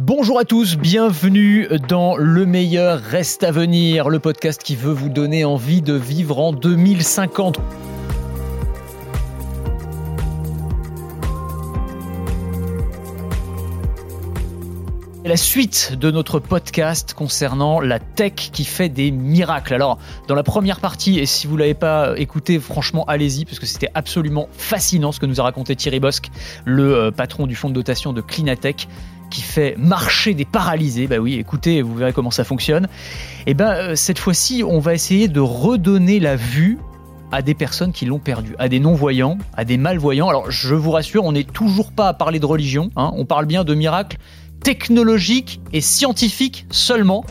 Bonjour à tous, bienvenue dans Le meilleur reste à venir, le podcast qui veut vous donner envie de vivre en 2050. la suite de notre podcast concernant la tech qui fait des miracles. Alors, dans la première partie, et si vous ne l'avez pas écouté, franchement, allez-y, parce que c'était absolument fascinant ce que nous a raconté Thierry Bosque, le euh, patron du fonds de dotation de Clinatech qui fait marcher des paralysés. Bah oui, écoutez, vous verrez comment ça fonctionne. Et eh ben euh, cette fois-ci, on va essayer de redonner la vue à des personnes qui l'ont perdu, à des non-voyants, à des malvoyants. Alors je vous rassure, on n'est toujours pas à parler de religion, hein. on parle bien de miracles technologiques et scientifiques seulement.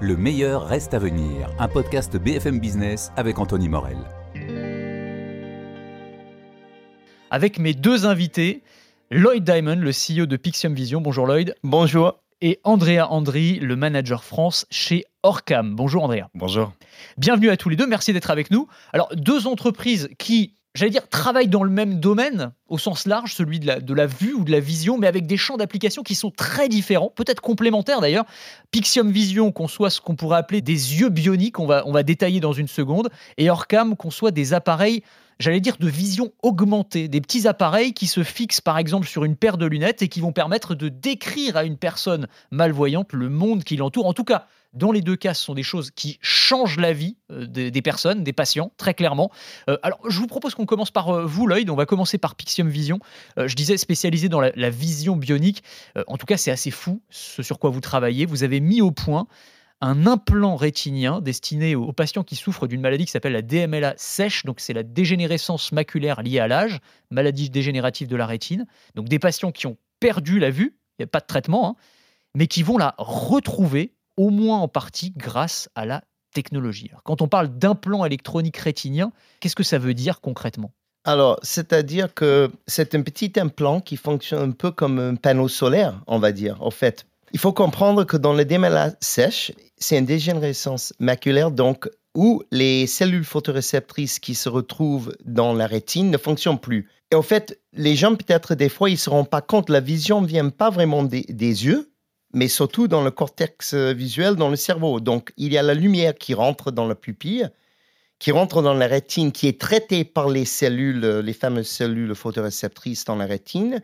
Le meilleur reste à venir, un podcast BFM Business avec Anthony Morel. Avec mes deux invités, Lloyd Diamond, le CEO de Pixium Vision. Bonjour Lloyd. Bonjour. Et Andrea Andri, le manager France chez Orcam. Bonjour Andrea. Bonjour. Bienvenue à tous les deux, merci d'être avec nous. Alors, deux entreprises qui, j'allais dire, travaillent dans le même domaine, au sens large, celui de la, de la vue ou de la vision, mais avec des champs d'application qui sont très différents, peut-être complémentaires d'ailleurs. Pixium Vision conçoit ce qu'on pourrait appeler des yeux bioniques, on va, on va détailler dans une seconde, et Orcam conçoit des appareils j'allais dire, de vision augmentée, des petits appareils qui se fixent par exemple sur une paire de lunettes et qui vont permettre de décrire à une personne malvoyante le monde qui l'entoure. En tout cas, dans les deux cas, ce sont des choses qui changent la vie euh, des, personnes, des patients, très clairement. Euh, alors, je vous propose qu'on commence par euh, vous, Lloyd. On va commencer par Pixium Vision. je disais spécialisé dans la, la vision bionique. en tout cas, c'est assez fou ce sur quoi vous travaillez. Vous avez mis au point un implant rétinien destiné aux, patients qui souffrent d'une maladie qui s'appelle la DMLA sèche, donc c'est la dégénérescence maculaire liée à l'âge, maladie dégénérative de la rétine. Donc des patients qui ont perdu la vue, il n'y a pas de traitement, hein, mais qui vont la retrouver, au moins en partie, grâce à la technologie. quand on parle d'implant électronique rétinien, qu'est-ce que ça veut dire concrètement? Alors, c'est-à-dire que c'est un petit implant qui fonctionne un peu comme un panneau solaire, on va dire, en fait, il faut comprendre que dans le démêlat sèche, c'est une dégénérescence maculaire, donc où les cellules photoréceptrices qui se retrouvent dans la rétine ne fonctionnent plus. Et en fait, les gens, peut-être des fois, ils ne se rendent pas compte, la vision ne vient pas vraiment des, yeux, mais surtout dans le cortex visuel, dans le cerveau. Donc, il y a la lumière qui rentre dans la pupille, qui rentre dans la rétine, qui est traitée par les cellules, les fameuses cellules photoréceptrices dans la rétine,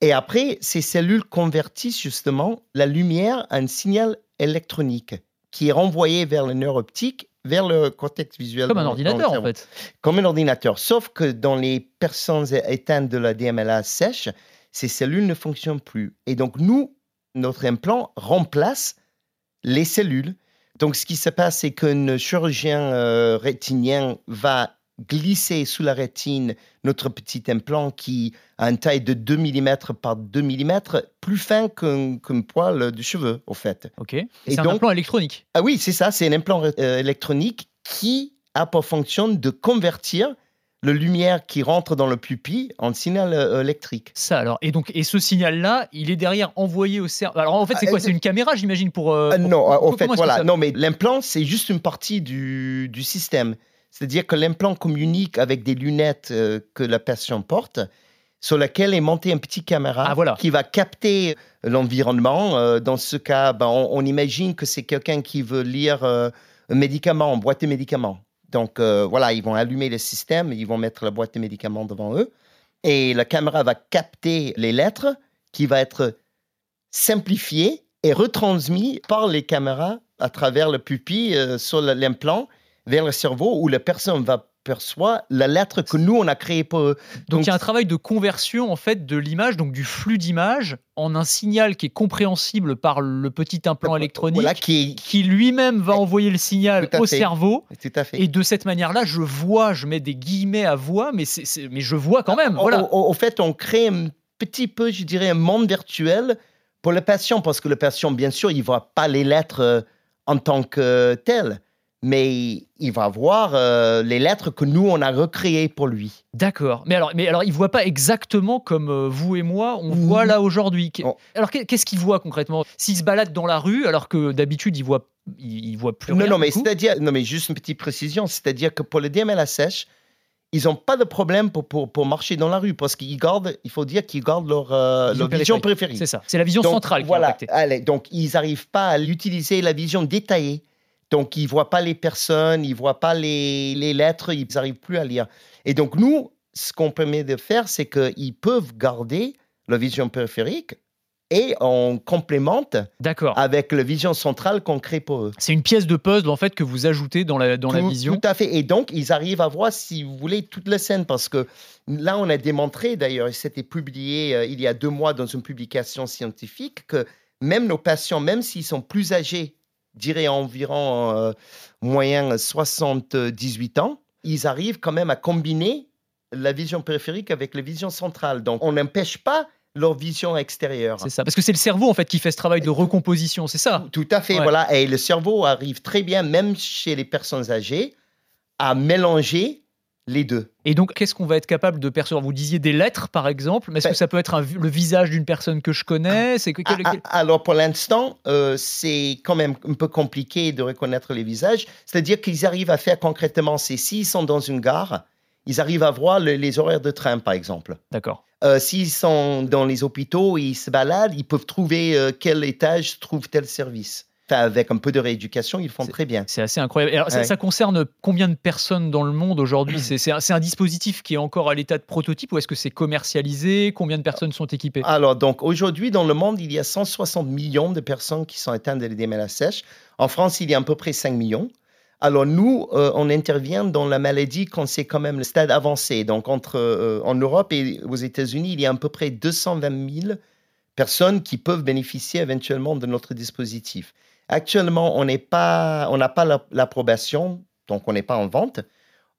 et après, ces cellules convertissent justement la lumière en signal électronique qui est renvoyé vers le nerf optique, vers le cortex visuel. Comme un ordinateur, en fait. Comme un ordinateur. Sauf que dans les personnes éteintes de la DMLA sèche, ces cellules ne fonctionnent plus. Et donc, nous, notre implant remplace les cellules. Donc, ce qui se passe, c'est qu'un chirurgien euh, rétinien va glisser sous la rétine notre petit implant qui a une taille de 2 mm par 2 mm, plus fin qu'un poil de cheveux, au fait. Ok. Et c'est un implant électronique. Ah oui, c'est ça, c'est un implant euh, électronique qui a pour fonction de convertir la lumière qui rentre dans le pupille en signal euh, électrique. Ça alors. Et donc, et ce signal-là, il est derrière envoyé au cerveau. Alors en fait, c'est quoi? ah, C'est une caméra, j'imagine, pour, euh, Non, en fait, voilà. Non, mais l'implant, c'est juste une partie du, du système. C'est-à-dire que l'implant communique avec des lunettes euh, que la patient porte, sur laquelle est monté un petit caméra ah, qui va capter l'environnement. Euh, dans ce cas, ben, on, imagine que c'est quelqu'un qui veut lire euh, un médicament, une boîte de médicaments. Donc voilà, ils vont allumer le système, ils vont mettre la boîte de médicaments devant eux, et la caméra va capter les lettres qui va être simplifiées et retransmises par les caméras à travers le pupille sur l'implant vers le cerveau où la personne va perçoit la lettre que nous on a créée pour Donc, donc il y a un travail de conversion en fait de l'image, donc du flux d'image en un signal qui est compréhensible par le petit implant électronique qui, qui lui-même va envoyer le signal au cerveau. Tout à fait. Et de cette manière-là, je vois, je mets des guillemets à voix, mais, c'est, mais je vois quand même. Voilà. Au, fait, on crée un petit peu, je dirais, un monde virtuel pour le patient, parce que le patient, bien sûr, il ne voit pas les lettres euh, en tant que telles mais il va voir euh, les lettres que nous, on a recréées pour lui. D'accord. Mais alors, mais alors, il voit pas exactement comme euh, vous et moi, on voit là aujourd'hui. Oh. Alors, qu'est-ce qu'il voit concrètement? S'il se balade dans la rue, alors que d'habitude, il voit, il, voit plus non, rien. Non, mais c'est-à-dire, non, mais juste une petite précision, c'est-à-dire que pour le DMLA sèche, ils n'ont pas de problème pour, pour, pour, marcher dans la rue parce qu'ils gardent, il faut dire qu'ils gardent leur, euh, vision, leur vision préférée. C'est ça, c'est la vision centrale voilà, qui est allez, donc ils n'arrivent pas à l'utiliser, la vision détaillée. Donc ils ne voient pas les personnes, ils ne voient pas les, les lettres, ils n'arrivent plus à lire. Et donc nous, ce qu'on permet de faire, c'est qu'ils peuvent garder la vision périphérique et on complémente avec la vision centrale qu'on crée pour eux. C'est une pièce de puzzle en fait que vous ajoutez dans la, dans la vision. Tout à fait. Et donc, ils arrivent à voir, si vous voulez, toute la scène parce que là, on a démontré, d'ailleurs, et c'était publié euh, il y a deux mois dans une publication scientifique, que même nos patients, même s'ils sont plus âgés, dirais environ euh, moyen 78 ans, ils arrivent quand même à combiner la vision périphérique avec la vision centrale. Donc, on n'empêche pas leur vision extérieure. C'est ça, parce que c'est le cerveau en fait qui fait ce travail de recomposition, c'est ça? Tout à fait, voilà. Et le cerveau arrive très bien, même chez les personnes âgées, à mélanger les deux. Et donc, qu'est-ce qu'on va être capable de percevoir? Vous disiez des lettres, par exemple, mais est-ce que ben ça peut être le visage d'une personne que je connais? C'est ah, ah, Alors, pour l'instant, euh, c'est quand même un peu compliqué de reconnaître les visages. C'est-à-dire qu'ils arrivent à faire concrètement, c'est s'ils sont dans une gare, ils arrivent à voir les horaires de train, par exemple. D'accord. Euh, s'ils sont dans les hôpitaux, ils se baladent, ils peuvent trouver euh, quel étage trouve tel service. Avec un peu de rééducation, ils font très bien. C'est assez incroyable. ça, concerne combien de personnes dans le monde aujourd'hui? C'est un, un, dispositif qui est encore à l'état de prototype ou est-ce que c'est commercialisé? Combien de personnes sont équipées? Alors, donc aujourd'hui, dans le monde, il y a 160 millions de personnes qui sont atteintes de l'édéma sèche. En France, il y a à peu près 5 millions. Alors nous, euh, on intervient dans la maladie quand c'est quand même le stade avancé. Donc entre, euh, en Europe et aux États-Unis, il y a à peu près 220 000 personnes qui peuvent bénéficier éventuellement de notre dispositif. Actuellement, on n'a pas, pas l'approbation, donc on n'est pas en vente.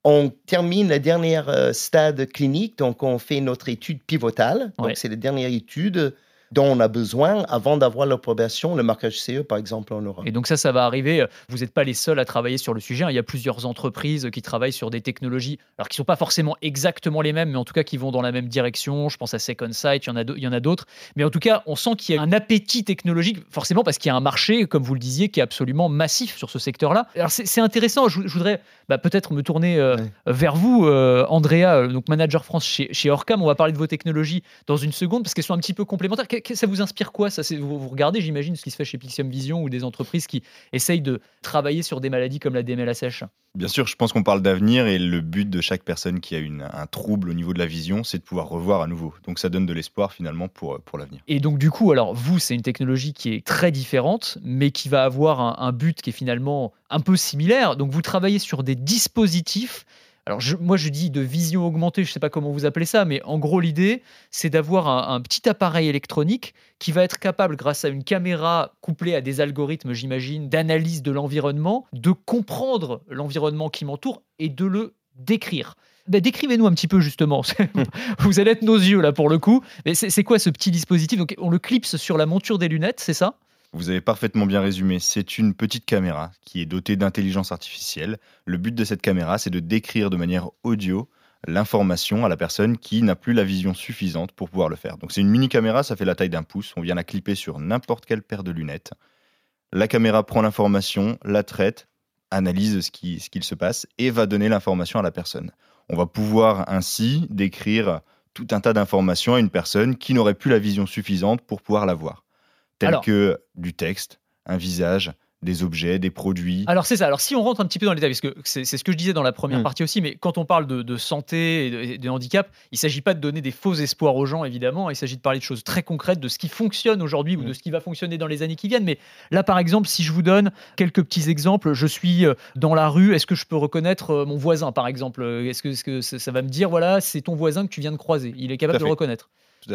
On termine le dernier euh, stade clinique, donc on fait notre étude pivotale. Donc c'est la dernière étude dont on a besoin avant d'avoir l'approbation, le marquage CE par exemple en Europe. Et donc ça, ça va arriver. Vous n'êtes pas les seuls à travailler sur le sujet. Hein. Il y a plusieurs entreprises qui travaillent sur des technologies, alors qui ne sont pas forcément exactement les mêmes, mais en tout cas qui vont dans la même direction. Je pense à Second Sight, il y en a d'autres. Mais en tout cas, on sent qu'il y a un appétit technologique, forcément parce qu'il y a un marché, comme vous le disiez, qui est absolument massif sur ce secteur-là. Alors c'est intéressant. Je, voudrais bah, peut-être me tourner euh, vers vous, euh, Andrea, euh, donc manager France chez, chez Orcam. On va parler de vos technologies dans une seconde parce qu'elles sont un petit peu complémentaires ça vous inspire quoi ça, vous, vous regardez, j'imagine, ce qui se fait chez Pixium Vision ou des entreprises qui essayent de travailler sur des maladies comme la DMLA sèche Bien sûr, je pense qu'on parle d'avenir et le but de chaque personne qui a une, un trouble au niveau de la vision, c'est de pouvoir revoir à nouveau. Donc ça donne de l'espoir finalement pour, pour l'avenir. Et donc du coup, alors vous, c'est une technologie qui est très différente, mais qui va avoir un, un but qui est finalement un peu similaire. Donc vous travaillez sur des dispositifs alors moi je dis de vision augmentée, je ne sais pas comment vous appelez ça, mais en gros l'idée c'est d'avoir un, petit appareil électronique qui va être capable, grâce à une caméra couplée à des algorithmes, j'imagine, d'analyse de l'environnement, de comprendre l'environnement qui m'entoure et de le décrire. Ben, décrivez-nous un petit peu justement. vous allez être nos yeux là pour le coup. Mais c'est quoi ce petit dispositif? Donc on le clipse sur la monture des lunettes, c'est ça? Vous avez parfaitement bien résumé. C'est une petite caméra qui est dotée d'intelligence artificielle. Le but de cette caméra, c'est de décrire de manière audio l'information à la personne qui n'a plus la vision suffisante pour pouvoir le faire. Donc c'est une mini caméra, ça fait la taille d'un pouce. On vient la clipper sur n'importe quelle paire de lunettes. La caméra prend l'information, la traite, analyse ce qu'il ce se passe et va donner l'information à la personne. On va pouvoir ainsi décrire tout un tas d'informations à une personne qui n'aurait plus la vision suffisante pour pouvoir la voir tel que du texte, un visage, des objets, des produits. Alors c'est ça. Alors si on rentre un petit peu dans les détails, parce que c'est ce que je disais dans la première mm. partie aussi, mais quand on parle de, santé et de, handicap, il ne s'agit pas de donner des faux espoirs aux gens, évidemment. Il s'agit de parler de choses très concrètes, de ce qui fonctionne aujourd'hui ou de mm. ce qui va fonctionner dans les années qui viennent. Mais là, par exemple, si je vous donne quelques petits exemples, je suis euh, dans la rue, est-ce que je peux reconnaître euh, mon voisin, par exemple? Est-ce que, que, ça va me dire, voilà, c'est ton voisin que tu viens de croiser? Il est capable de le reconnaître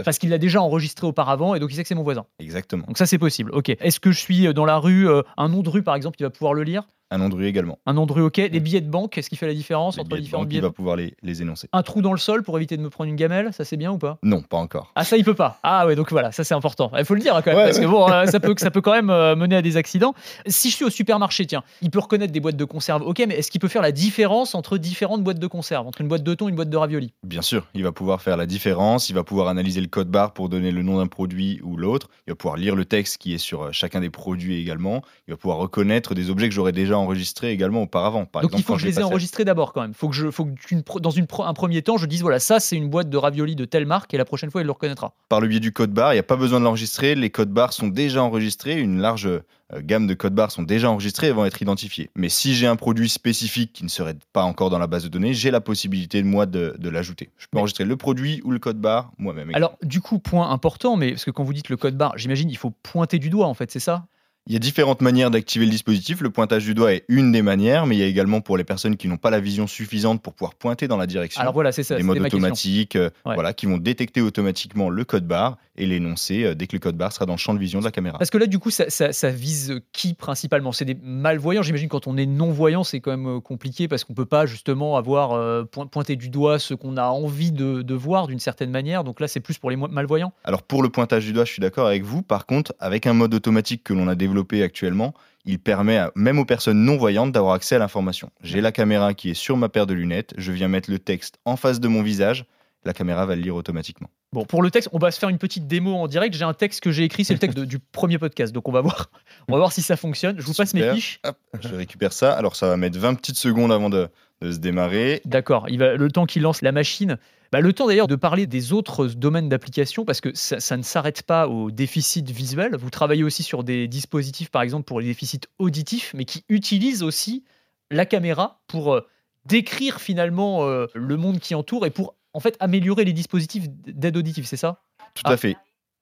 parce qu'il l'a déjà enregistré auparavant et donc il sait que c'est mon voisin. Exactement. Donc ça c'est possible. Ok. Est-ce que je suis dans la rue, euh, un nom de rue par exemple, il va pouvoir le lire? Un nom de rue également. Un nom de rue, ok. Les billets de banque, qu'est-ce qui fait la différence entre les différents billets Il va pouvoir les, les, énoncer. Un trou dans le sol pour éviter de me prendre une gamelle, ça c'est bien ou pas? Non, pas encore. Ah ça il peut pas. Ah ouais, donc voilà, ça c'est important. Il faut le dire quand même, parce que bon, euh, ça, peut, ça peut quand même euh, mener à des accidents. Si je suis au supermarché, tiens, il peut reconnaître des boîtes de conserve, ok, mais est-ce qu'il peut faire la différence entre différentes boîtes de conserve, entre une boîte de thon et une boîte de ravioli? Bien sûr, il va pouvoir faire la différence, il va pouvoir analyser le code barre pour donner le nom d'un produit ou l'autre, il va pouvoir lire le texte qui est sur euh, chacun des produits également, il va pouvoir reconnaître des objets que j'aurais déjà déjà enregistrés également auparavant. Par Donc exemple, il faut que je les ai enregistrés d'abord quand même. Faut que je, faut que une dans une un premier temps, je dise voilà, ça c'est une boîte de ravioli de telle marque et la prochaine fois il le reconnaîtra. par le biais du code barre. Il n'y a pas besoin de l'enregistrer. Les codes barres sont déjà enregistrés. Une large euh, gamme de codes barres sont déjà enregistrés et vont être identifiés. Mais si j'ai un produit spécifique qui ne serait pas encore dans la base de données, j'ai la possibilité, moi, de, de l'ajouter. Je peux Mais- enregistrer le produit ou le code barre moi-même. Alors du coup, point important, mais parce que quand vous dites le code barre, j'imagine il faut pointer du doigt en fait, c'est ça? Il y a différentes manières d'activer le dispositif. Le pointage du doigt est une des manières, mais il y a également pour les personnes qui n'ont pas la vision suffisante pour pouvoir pointer dans la direction. Alors voilà, c'est ça. des modes automatiques euh, Ouais. voilà, qui vont détecter automatiquement le code barre et l'énoncer euh, dès que le code barre sera dans le champ de vision de la caméra. Parce que là, du coup, ça, ça- ça vise qui principalement? C'est des malvoyants. J'imagine quand on est non-voyant, c'est quand même euh, compliqué parce qu'on peut pas justement avoir euh, point- pointé du doigt ce qu'on a envie de, de voir d'une certaine manière. Donc là, c'est plus pour les malvoyants. Alors pour le pointage du doigt, je suis d'accord avec vous. Par contre, avec un mode automatique que l'on a développé actuellement, il permet à- même aux personnes non voyantes d'avoir accès à l'information. J'ai la caméra qui est sur ma paire de lunettes, je viens mettre le texte en face de mon visage, la caméra va le lire automatiquement. Bon, pour le texte, on va se faire une petite démo en direct. J'ai un texte que j'ai écrit, c'est le texte de- du premier podcast. Donc on va voir, on va voir si ça fonctionne. Je vous passe mes fiches. Hop, je récupère ça. Alors ça va mettre 20 petites secondes avant de, de se démarrer. D'accord. Il va le temps qu'il lance la machine. Bah, le temps d'ailleurs de parler des autres domaines d'application parce que ça, ça ne s'arrête pas au déficit visuel. Vous travaillez aussi sur des dispositifs, par exemple pour les déficits auditifs, mais qui utilisent aussi la caméra pour euh, décrire finalement euh, le monde qui entoure et pour en fait améliorer les dispositifs d'aide auditive. C'est ça? Tout Ah. à fait.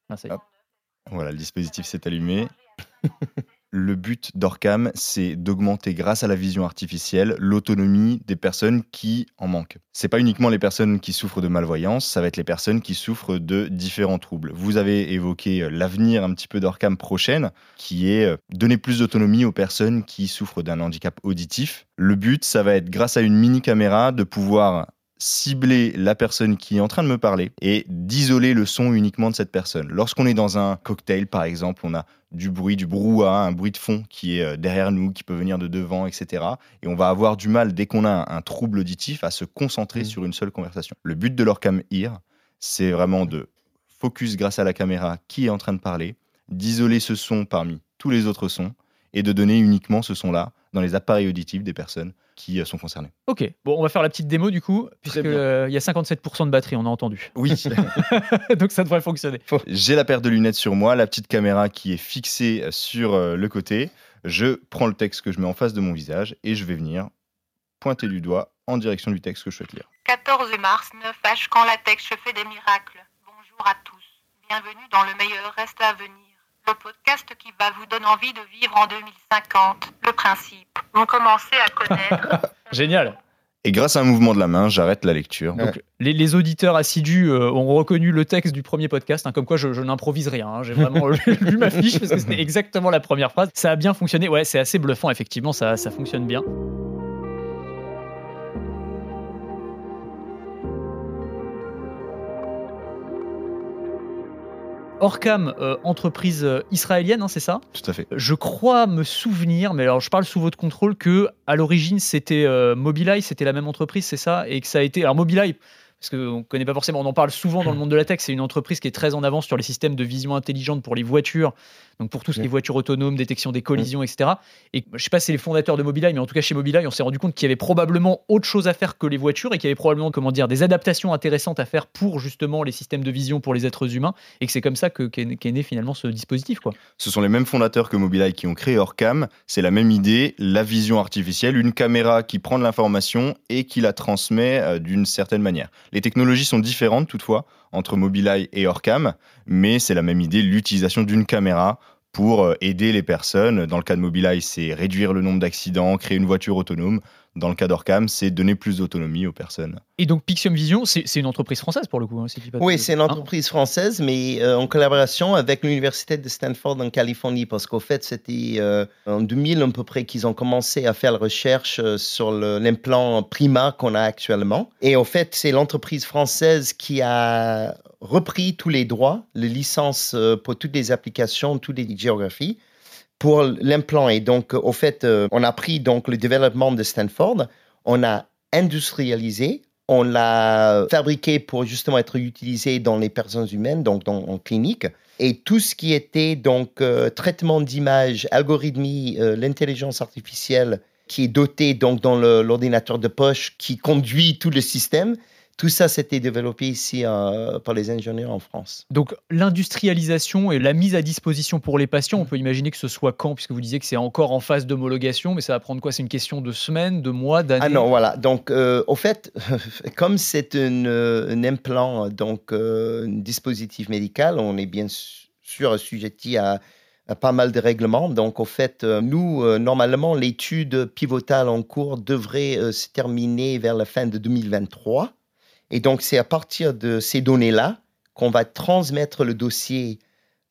Ah, est. Hop. Voilà, le dispositif s'est allumé. le but d'Orcam, c'est d'augmenter, grâce à la vision artificielle, l'autonomie des personnes qui en manquent. C'est pas uniquement les personnes qui souffrent de malvoyance, ça va être les personnes qui souffrent de différents troubles. Vous avez évoqué euh, l'avenir un petit peu d'Orcam prochaine, qui est euh, donner plus d'autonomie aux personnes qui souffrent d'un handicap auditif. Le but, ça va être, grâce à une mini caméra, de pouvoir cibler la personne qui est en train de me parler et d'isoler le son uniquement de cette personne. Lorsqu'on est dans un cocktail, par exemple, on a du bruit, du brouhaha, un bruit de fond qui est euh, derrière nous, qui peut venir de devant, etc. Et on va avoir du mal, dès qu'on a un, trouble auditif, à se concentrer Mhm. sur une seule conversation. Le but de l'Orcam Ear, c'est vraiment de focus grâce à la caméra qui est en train de parler, d'isoler ce son parmi tous les autres sons et de donner uniquement ce son-là dans les appareils auditifs des personnes qui euh, sont concernées. Ok. Bon, on va faire la petite démo du coup, puisque bien. euh, il y a 57% de batterie, on a entendu. Oui, Donc ça devrait fonctionner. J'ai la paire de lunettes sur moi, la petite caméra qui est fixée sur euh, le côté. Je prends le texte que je mets en face de mon visage et je vais venir pointer du doigt en direction du texte que je souhaite lire. 14 mars, 9H, quand la tech fait des miracles. Bonjour à tous. Bienvenue dans le meilleur reste à venir. Le podcast qui va vous donner envie de vivre en 2050. Le principe. Vous commencez à connaître. Génial. Et grâce à un mouvement de la main, j'arrête la lecture. Ouais. Donc, les, les auditeurs assidus euh, ont reconnu le texte du premier podcast, hein, comme quoi je, je n'improvise rien. hein. J'ai vraiment lu ma fiche parce que c'était exactement la première phrase. Ça a bien fonctionné. Ouais, c'est assez bluffant, effectivement, ça, ça fonctionne bien. Orcam, euh, entreprise euh, israélienne, hein, c'est ça? Tout à fait. je crois me souvenir, mais alors je parle sous votre contrôle, que à l'origine c'était euh, Mobileye, c'était la même entreprise, c'est ça, et que ça a été. Alors Mobileye, parce qu'on ne connaît pas forcément, on en parle souvent dans le monde de la tech, c'est une entreprise qui est très en avance sur les systèmes de vision intelligente pour les voitures, donc pour tout ce qui est voitures autonomes, détection des collisions, etc. Et je sais pas si c'est les fondateurs de Mobileye, mais en tout cas chez Mobileye, on s'est rendu compte qu'il y avait probablement autre chose à faire que les voitures et qu'il y avait probablement comment dire des adaptations intéressantes à faire pour justement les systèmes de vision pour les êtres humains, et que c'est comme ça que qu'est qu'est né finalement ce dispositif, quoi. Ce sont les mêmes fondateurs que Mobileye qui ont créé Orcam. C'est la même idée, la vision artificielle, une caméra qui prend de l'information et qui la transmet euh, d'une certaine manière. Les technologies sont différentes toutefois entre Mobileye et Orcam, mais c'est la même idée, l'utilisation d'une caméra pour euh, aider les personnes. Dans le cas de Mobileye, c'est réduire le nombre d'accidents, créer une voiture autonome. Dans le cas d'Orcam, c'est donner plus d'autonomie aux personnes. Et donc Pixium Vision, c'est une entreprise française pour le coup. hein, de- Oui, c'est une Hein entreprise française, mais euh, en collaboration avec l'Université de Stanford en Californie, parce qu'au fait, c'était euh, en 2000 à peu près qu'ils ont commencé à faire la recherche euh, sur l'implant Prima qu'on a actuellement. Et au fait, c'est l'entreprise française qui a repris tous les droits, les licences pour toutes les applications, toutes les géographies pour l'implant. Et donc, au fait, euh, on a pris donc le développement de Stanford, on a industrialisé, on l'a fabriqué pour justement être utilisé dans les personnes humaines, donc en clinique. Et tout ce qui était donc euh, traitement d'image, algorithmie, euh, l'intelligence artificielle qui est dotée donc dans l'ordinateur de poche qui conduit tout le système, tout ça c'était développé ici euh, par les ingénieurs en France. Donc l'industrialisation et la mise à disposition pour les patients, on peut imaginer que ce soit quand, puisque vous disiez que c'est encore en phase d'homologation, mais ça va prendre quoi? C'est une question de semaines, de mois, d'années? Ah non, voilà. Donc, euh, au fait, comme c'est un implant, donc euh, un dispositif médical, on est bien sûr assujetti à, pas mal de règlements. Donc, au fait, nous, normalement, l'étude pivotale en cours devrait se terminer vers la fin de 2023. Et donc, c'est à partir de ces données-là qu'on va transmettre le dossier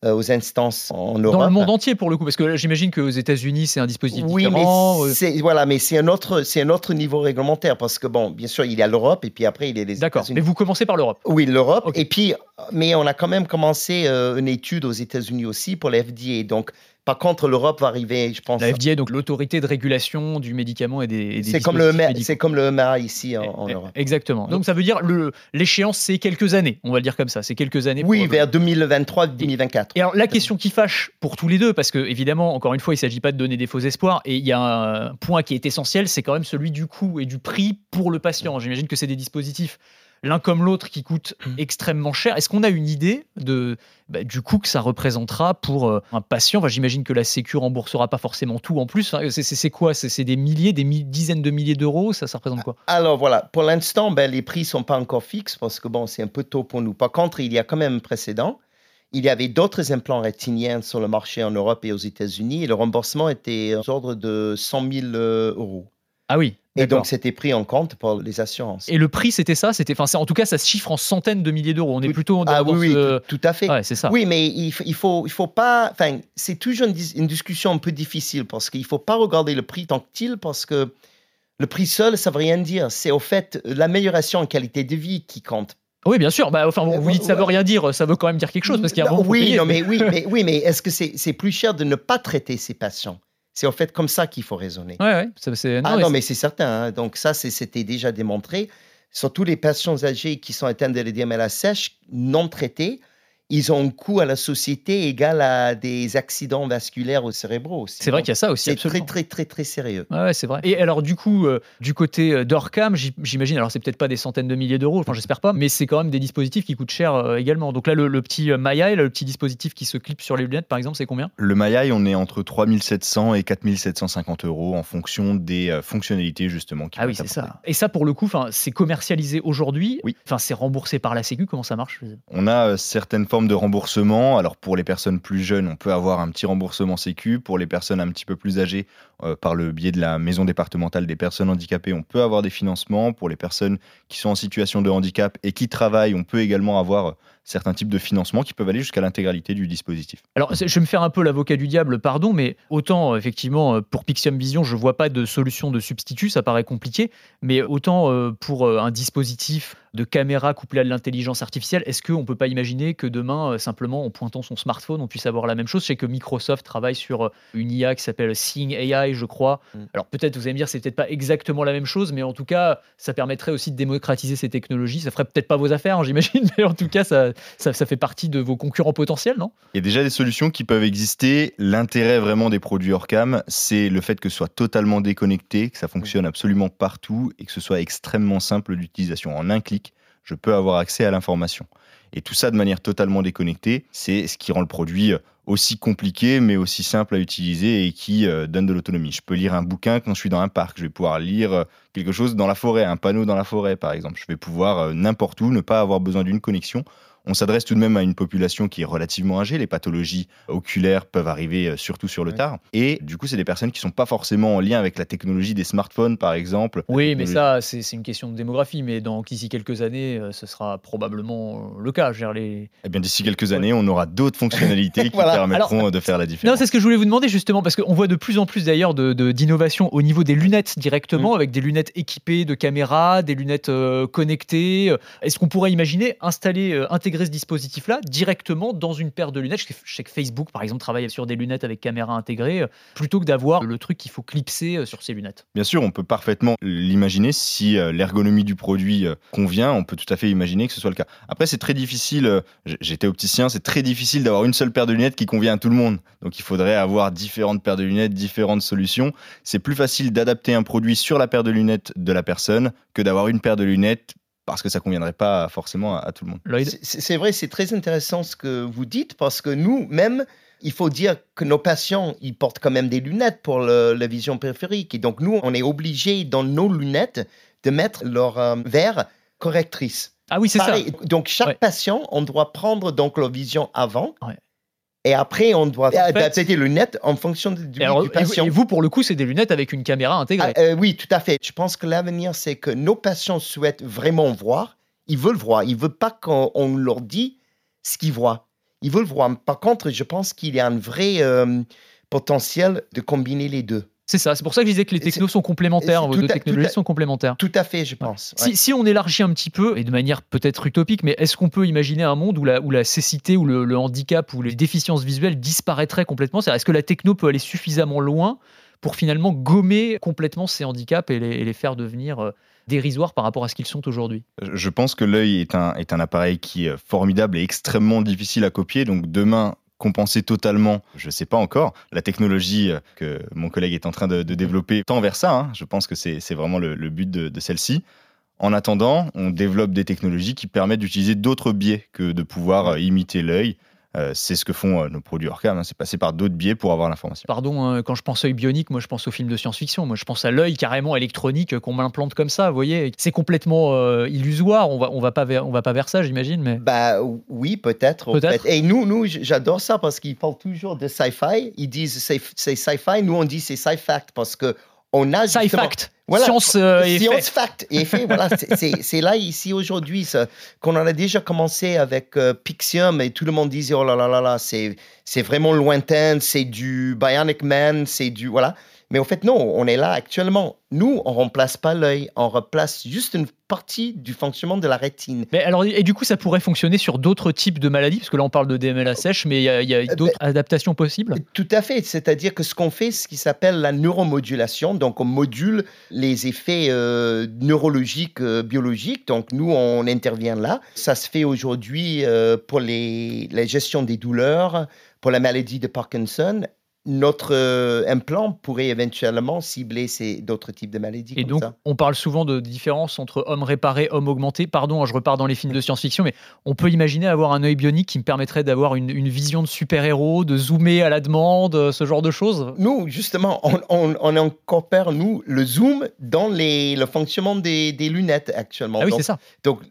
euh, aux instances en Europe. Dans le monde entier pour le coup, parce que j'imagine qu'aux États-Unis c'est un dispositif Oui, différent. mais euh, c'est voilà, mais c'est un autre, un autre niveau réglementaire parce que bon, bien sûr, il y a l'Europe et puis après il y a les D'accord. États-Unis. Mais vous commencez par l'Europe. Oui, l'Europe. Et puis, mais on a quand même commencé euh, une étude aux États-Unis aussi pour la FDA. Donc, par contre, l'Europe va arriver, je pense. La FDA, donc l'autorité de régulation du médicament et des. et des C'est comme le c'est comme le EMA ici en, en Eh, Europe. Exactement. Donc ça veut dire le l'échéance c'est quelques années, on va le dire comme ça, c'est quelques années. Oui, pour- vers 2023-2024. Et alors la question qui fâche pour tous les deux, parce que évidemment, encore une fois, il ne s'agit pas de donner des faux espoirs, et il y a un point qui est essentiel, c'est quand même celui du coût et du prix pour le patient. J'imagine que c'est des dispositifs l'un comme l'autre qui coûtent extrêmement cher. Est-ce qu'on a une idée de, bah, du coût que ça représentera pour euh, un patient? Enfin, J'imagine que la Sécu remboursera pas forcément tout en plus. Enfin, c'est- quoi? C'est des milliers, des mi- dizaines de milliers d'euros? Ça, ça représente quoi? Alors voilà, pour l'instant, ben, les prix sont pas encore fixes parce que bon, c'est un peu tôt pour nous. Par contre, il y a quand même un précédent. Il y avait d'autres implants rétiniens sur le marché en Europe et aux États-Unis et le remboursement était aux ordres de 100 000 euh, euros. Ah oui. Et donc, c'était pris en compte par les assurances. Et le prix, c'était ça C'était, enfin, c'est- en tout cas, ça se chiffre en centaines de milliers d'euros. On est Tout- plutôt dans, ah dans oui, oui, ce- tout, tout à fait. Ouais, c'est ça. Oui, mais il, il faut, il faut pas. Enfin, c'est toujours une, dis- une discussion un peu difficile parce qu'il faut pas regarder le prix tant tel parce que le prix seul, ça veut rien dire. C'est au fait l'amélioration en qualité de vie qui compte. Oui, bien sûr. Bah, enfin, bon, Euh, vous dites ça veut rien dire, ça veut quand même dire quelque chose parce qu'il y a un moment, oui, payer. non, mais oui, mais oui, mais est-ce que c'est c'est plus cher de ne pas traiter ces patients? C'est au fait comme ça qu'il faut raisonner. Ouais, ouais. ah non, mais c'est certain. hein. Donc ça, c'est- c'était déjà démontré. Surtout les patients âgés qui sont atteints de l'édémala sèche non traités, ils ont un coût à la société égal à des accidents vasculaires ou cérébraux. c'est vrai qu'il y a ça aussi, C'est très, très, très, très sérieux. Ouais, ouais, c'est vrai. Et alors, du coup, euh, du côté euh, d'Orcam, j'im- j'imagine, alors c'est peut-être pas des centaines de milliers d'euros, enfin, j'espère pas, mais c'est quand même des dispositifs qui coûtent cher euh, également. Donc là, le, le petit Maya, le petit dispositif qui se clip sur les lunettes, par exemple, c'est combien? Le Mayaï, on est entre 3700 et 4750 euros en fonction des euh, fonctionnalités justement. qui Ah oui, c'est ça. Et ça, pour le coup, c'est commercialisé aujourd'hui? Oui. Enfin, c'est remboursé par la Sécu. Comment ça marche? On a euh, certaines formes de remboursement. Alors pour les personnes plus jeunes, on peut avoir un petit remboursement sécu. Pour les personnes un petit peu plus âgées, euh, par le biais de la maison départementale des personnes handicapées, on peut avoir des financements. Pour les personnes qui sont en situation de handicap et qui travaillent, on peut également avoir euh, certains types de financements qui peuvent aller jusqu'à l'intégralité du dispositif. Alors, je vais me faire un peu l'avocat du diable, pardon, mais autant, euh, effectivement, euh, pour Pixium Vision, je vois pas de solution de substitut, ça paraît compliqué, mais autant euh, pour un dispositif de caméra couplé à de l'intelligence artificielle, est-ce qu'on peut pas imaginer que demain, simplement, en pointant son smartphone, on puisse avoir la même chose? Je sais que Microsoft travaille sur une IA qui s'appelle Seeing AI, je crois. Mm. Alors, peut-être, vous allez me dire, c'est peut-être pas exactement la même chose, mais en tout cas, ça permettrait aussi de démocratiser ces technologies. Ça ferait peut-être pas vos affaires, hein, j'imagine, mais en tout cas, ça, ça, fait partie de vos concurrents potentiels, non? Il y a déjà des solutions qui peuvent exister. L'intérêt vraiment des produits Orcam, c'est le fait que ce soit totalement déconnecté, que ça fonctionne absolument partout et que ce soit extrêmement simple d'utilisation. En un clic, je peux avoir accès à l'information. Et tout ça de manière totalement déconnectée, c'est ce qui rend le produit aussi compliqué mais aussi simple à utiliser et qui euh, donne de l'autonomie. Je peux lire un bouquin quand je suis dans un parc, je vais pouvoir lire euh, quelque chose dans la forêt, un panneau dans la forêt par exemple. Je vais pouvoir euh, n'importe où ne pas avoir besoin d'une connexion. On s'adresse tout de même à une population qui est relativement âgée. Les pathologies oculaires peuvent arriver euh, surtout sur le Ouais. tard. Et du coup, c'est des personnes qui sont pas forcément en lien avec la technologie des smartphones, par exemple. Oui, mais technologie- ça, c'est une question de démographie. Mais dans d'ici quelques années, euh, ce sera probablement euh, le cas. Je les... Eh bien, d'ici quelques années, on aura d'autres fonctionnalités qui Voilà. permettront de faire la Non, différence. c'est ce que je voulais vous demander justement, parce qu'on voit de plus en plus d'ailleurs d'innovation de, d'innovation au niveau des lunettes directement, avec des lunettes équipées de caméras, des lunettes euh, connectées. Est-ce qu'on pourrait imaginer installer euh, intégralement ce dispositif-là directement dans une paire de lunettes. Je sais- que Facebook, par exemple, travaille sur des lunettes avec caméra intégrée, euh, plutôt que d'avoir le truc qu'il faut clipser euh, sur ses lunettes. Bien sûr, on peut parfaitement l'imaginer si euh, l'ergonomie du produit convient. On peut tout à fait imaginer que ce soit le cas. Après, c'est très difficile. J'étais opticien, c'est très difficile d'avoir une seule paire de lunettes qui convient à tout le monde. Donc, il faudrait avoir différentes paires de lunettes, différentes solutions. C'est plus facile d'adapter un produit sur la paire de lunettes de la personne que d'avoir une paire de lunettes parce que ça conviendrait pas forcément à, à tout le monde. Lloyd C'est vrai, c'est très intéressant ce que vous dites parce que nous, même, il faut dire que nos patients, ils portent quand même des lunettes pour le- la vision périphérique. Et donc, nous, on est obligés dans nos lunettes de mettre leur euh, verre correctrice. Ah oui, c'est ça. Donc, chaque Ouais. patient, on doit prendre donc leur vision avant. Ouais. Et après, on doit fait- adapter les lunettes en fonction du, du alors, patient. et vous, pour le coup, c'est des lunettes avec une caméra intégrée. Ah, euh, oui, tout à fait. Je pense que l'avenir, c'est que nos patients souhaitent vraiment voir. Ils veulent voir. Ils ne veulent pas qu'on on leur dise ce qu'ils voient. Ils veulent voir. Par contre, je pense qu'il y a un vrai euh, potentiel de combiner les deux. C'est ça. C'est pour ça que je disais que les technos sont complémentaires. Vos deux technologies tout à- sont complémentaires. Tout à fait, je pense. Si, si on élargit un petit peu, et de manière peut-être utopique, mais est-ce qu'on peut imaginer un monde où la, où la cécité, ou le, le handicap, ou les déficiences visuelles disparaîtraient complètement? C'est-à-dire, Est-ce que la techno peut aller suffisamment loin pour finalement gommer complètement ces handicaps et les, et les faire devenir euh, dérisoires par rapport à ce qu'ils sont aujourd'hui? Je pense que l'œil est un, est un appareil qui est formidable et extrêmement difficile à copier. Donc demain, compenser totalement, je ne sais pas encore. La technologie euh, que mon collègue est en train de, développer tend vers ça. hein. Je pense que c'est vraiment le, le but de, de celle-ci. En attendant, on développe des technologies qui permettent d'utiliser d'autres biais que de pouvoir euh, imiter l'œil. Euh, c'est ce que font euh, nos produits Orcam. hein. C'est passer par d'autres biais pour avoir l'information. Pardon, hein, quand je pense œil bionique, moi je pense aux films de science-fiction. Moi je pense à l'œil carrément électronique qu'on m'implante comme ça. Vous voyez, c'est complètement euh, illusoire. On va, on va pas vers, on va pas vers ça, j'imagine. Mais Bah oui, peut-être. fait. Et nous, nous, j'adore ça parce qu'ils parlent toujours de sci-fi. Ils disent c'est c'est sci-fi. Nous, on dit c'est sci-fact parce que on a sci-fact, Voilà. science euh, et Science fait. fact et fait, voilà, c'est- là ici aujourd'hui qu'on en a déjà commencé avec euh, Pixium et tout le monde disait oh là là là là c'est c'est vraiment lointain, c'est du Bionic Man, c'est du voilà. Mais en fait non, on est là actuellement. Nous, on remplace pas l'œil, on remplace juste une partie du fonctionnement de la rétine. Mais alors, et du coup, ça pourrait fonctionner sur d'autres types de maladies, parce que là, on parle de DMLA sèche, mais il y a, Euh, d'autres adaptations possibles? Tout à fait, c'est-à-dire que ce qu'on fait, ce qui s'appelle la neuromodulation, donc on module les effets euh, neurologiques, euh, biologiques, donc nous on intervient là. Ça se fait aujourd'hui euh, pour les, la gestion des douleurs, pour la maladie de Parkinson. Notre euh, implant pourrait éventuellement cibler ces d'autres types de maladies. Et comme donc, ça? on parle souvent de différence entre homme réparé, homme augmenté. Pardon, hein, je repars dans les films de science-fiction, mais on peut imaginer avoir un œil bionique qui me permettrait d'avoir une, une vision de super-héros, de zoomer à la demande, euh, ce genre de choses? Nous, justement, on, on, on incorpore, nous, le zoom dans les, le fonctionnement des, des lunettes actuellement. Ah oui, Donc, c'est ça. Donc,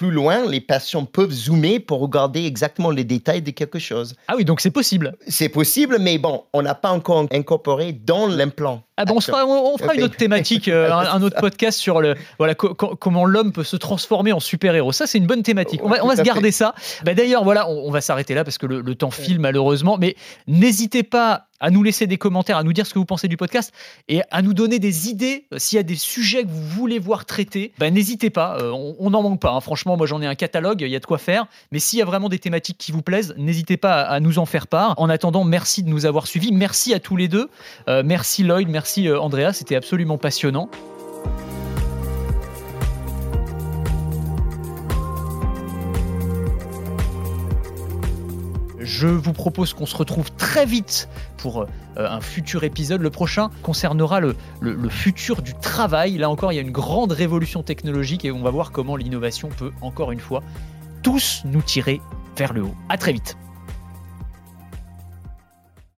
plus loin, les patients peuvent zoomer pour regarder exactement les détails de quelque chose. Ah oui, donc c'est possible. C'est possible, mais bon, on n'a pas encore incorporé dans l'implant. Ah bon, on, fera, on- on fera une autre thématique, euh, un, un autre podcast sur le voilà co- co- comment l'homme peut se transformer en super-héros. Ça, c'est une bonne thématique. On va, on va Tout se garder ça. Bah, D'ailleurs, voilà, on, va s'arrêter là parce que le, le temps file malheureusement. Mais n'hésitez pas à nous laisser des commentaires, à nous dire ce que vous pensez du podcast et à nous donner des idées. Euh, S'il y a des sujets que vous voulez voir traités, bah, n'hésitez pas. Euh, on n'en manque pas. hein. Franchement, moi j'en ai un catalogue, il y a de quoi faire. Mais s'il y a vraiment des thématiques qui vous plaisent, n'hésitez pas à, à nous en faire part. En attendant, merci de nous avoir suivis. Merci à tous les deux. Euh, merci Lloyd, merci euh, Andrea, c'était absolument passionnant. Je vous propose qu'on se retrouve très vite pour euh, un futur épisode. Le prochain concernera le, le- le futur du travail. Là encore, il y a une grande révolution technologique et on va voir comment l'innovation peut, encore une fois, tous nous tirer vers le haut. À très vite.